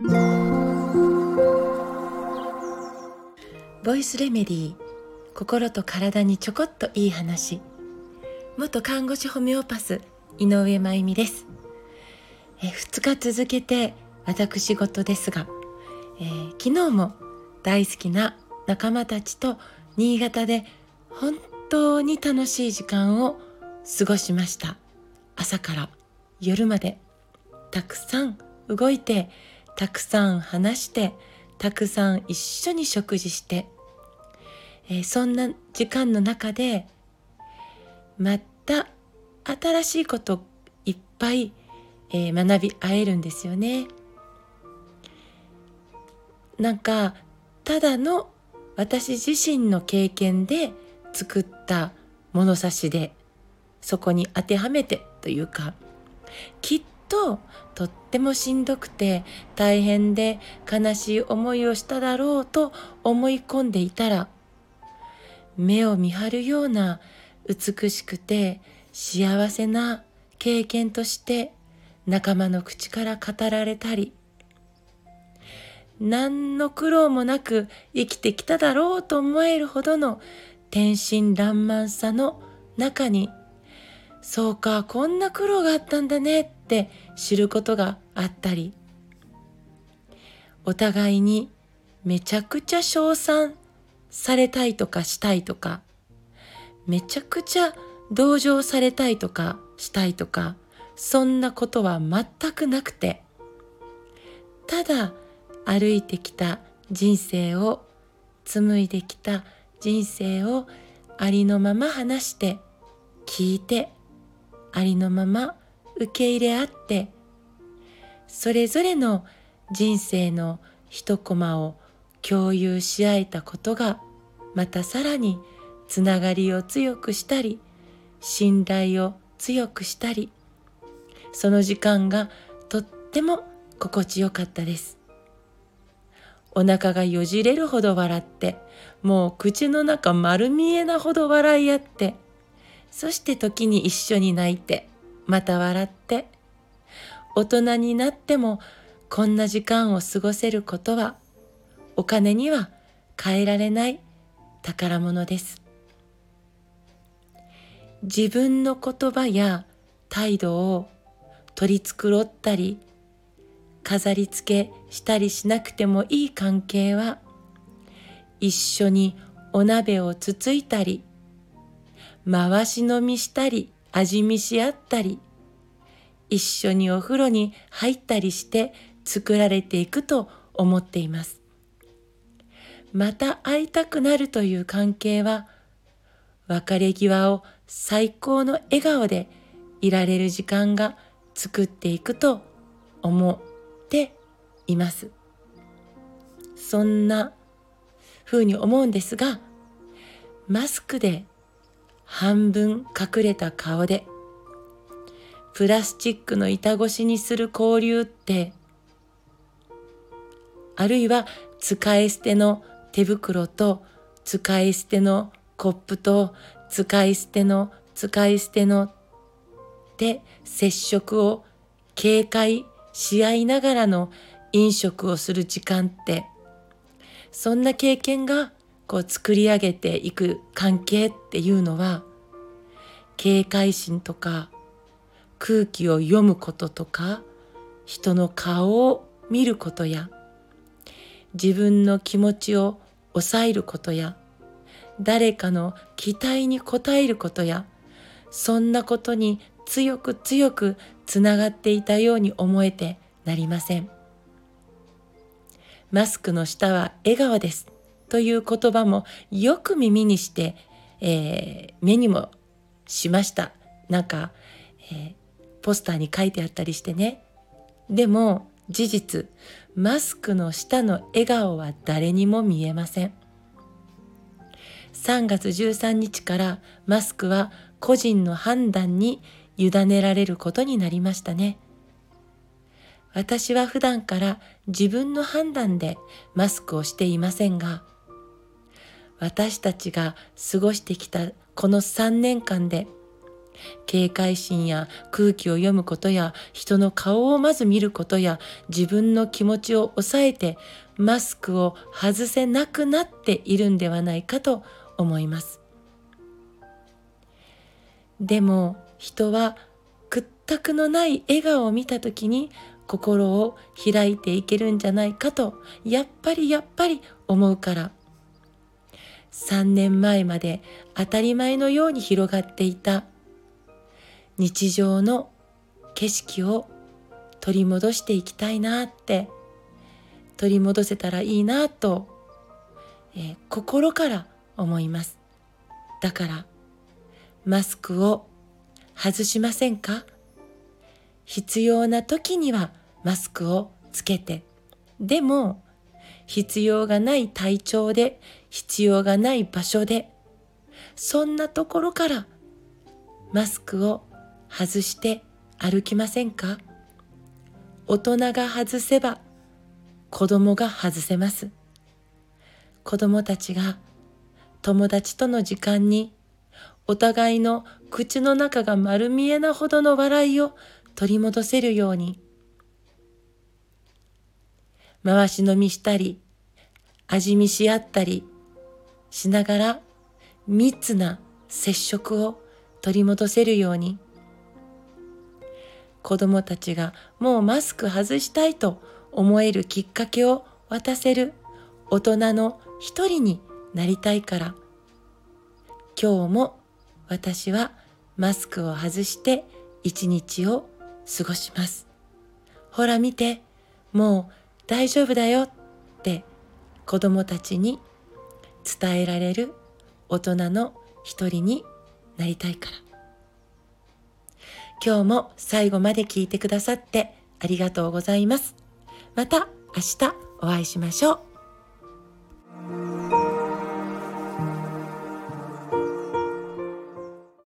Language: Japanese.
ボイスレメディー心と体にちょこっといい話。元看護師ホメオパス井上真由美です。え2日続けて私事ですが、えー、昨日も大好きな仲間たちと新潟で本当に楽しい時間を過ごしました。朝から夜までたくさん動いてたくさん話してたくさん一緒に食事してえー、そんな時間の中でまた新しいこといっぱい、えー、学び合えるんですよね。なんかただの私自身の経験で作った物差しでそこに当てはめてというかきっととってもしんどくて大変で悲しい思いをしただろうと思い込んでいたら目を見張るような美しくて幸せな経験として仲間の口から語られたり何の苦労もなく生きてきただろうと思えるほどの天真爛漫さの中にそうかこんな苦労があったんだねって知ることがあったり。お互いにめちゃくちゃ称賛されたいとかしたいとか、めちゃくちゃ同情されたいとかしたいとか、そんなことは全くなくて、ただ歩いてきた人生を、紡いできた人生をありのまま話して、聞いて、ありのまま受け入れ合って、それぞれの人生の一コマを共有し合えたことがまたさらにつながりを強くしたり信頼を強くしたりその時間がとっても心地よかったです。お腹がよじれるほど笑ってもう口の中丸見えなほど笑い合ってそして時に一緒に泣いてまた笑って大人になってもこんな時間を過ごせることはお金には変えられない宝物です。自分の言葉や態度を取り繕ったり飾り付けしたりしなくてもいい関係は一緒にお鍋をつついたり回し飲みしたり味見し合ったり一緒にお風呂に入ったりして作られていくと思っていますまた会いたくなるという関係は別れ際を最高の笑顔でいられる時間が作っていくと思っています。そんな風に思うんですが、マスクで半分隠れた顔でプラスチックの板越しにする交流ってあるいは使い捨ての手袋と使い捨てのコップと使い捨ての使い捨てので接触を警戒し合いながらの飲食をする時間ってそんな経験がこう作り上げていく関係っていうのは警戒心とか空気を読むこととか人の顔を見ることや自分の気持ちを抑えることや誰かの期待に応えることやそんなことに強く強くつながっていたように思えてなりません。マスクの下は笑顔です。という言葉もよく耳にして、えー、目にもしました。なんか、えー、ポスターに書いてあったりしてね。でも事実マスクの下の笑顔は誰にも見えません。3月13日からマスクは個人の判断に委ねられることになりましたね。私は普段から自分の判断でマスクをしていませんが私たちが過ごしてきたこの3年間で警戒心や空気を読むことや人の顔をまず見ることや自分の気持ちを抑えてマスクを外せなくなっているんではないかと思います。でも人は屈託のない笑顔を見た時に心を開いていけるんじゃないかとやっぱりやっぱり思うから3年前まで当たり前のように広がっていた。日常の景色を取り戻していきたいなって。取り戻せたらいいなと、えー、心から思います。だからマスクを外しませんか？必要な時にはマスクをつけて。でも必要がない体調で必要がない場所でそんなところからマスクを外して歩きませんか？大人が外せば子供が外せます。子供たちが友達との時間にお互いの口の中が丸見えなほどの笑いを取り戻せるように回し飲みしたり味見し合ったりしながら密な接触を取り戻せるように。子供たちがもうマスク外したいと思えるきっかけを渡せる大人の一人になりたいから。今日も私はマスクを外して一日を過ごします。ほら見てもう大丈夫だよって子供もたちに伝えられる大人の一人になりたいから。今日も最後まで聞いてくださってありがとうございます。また明日お会いしましょう。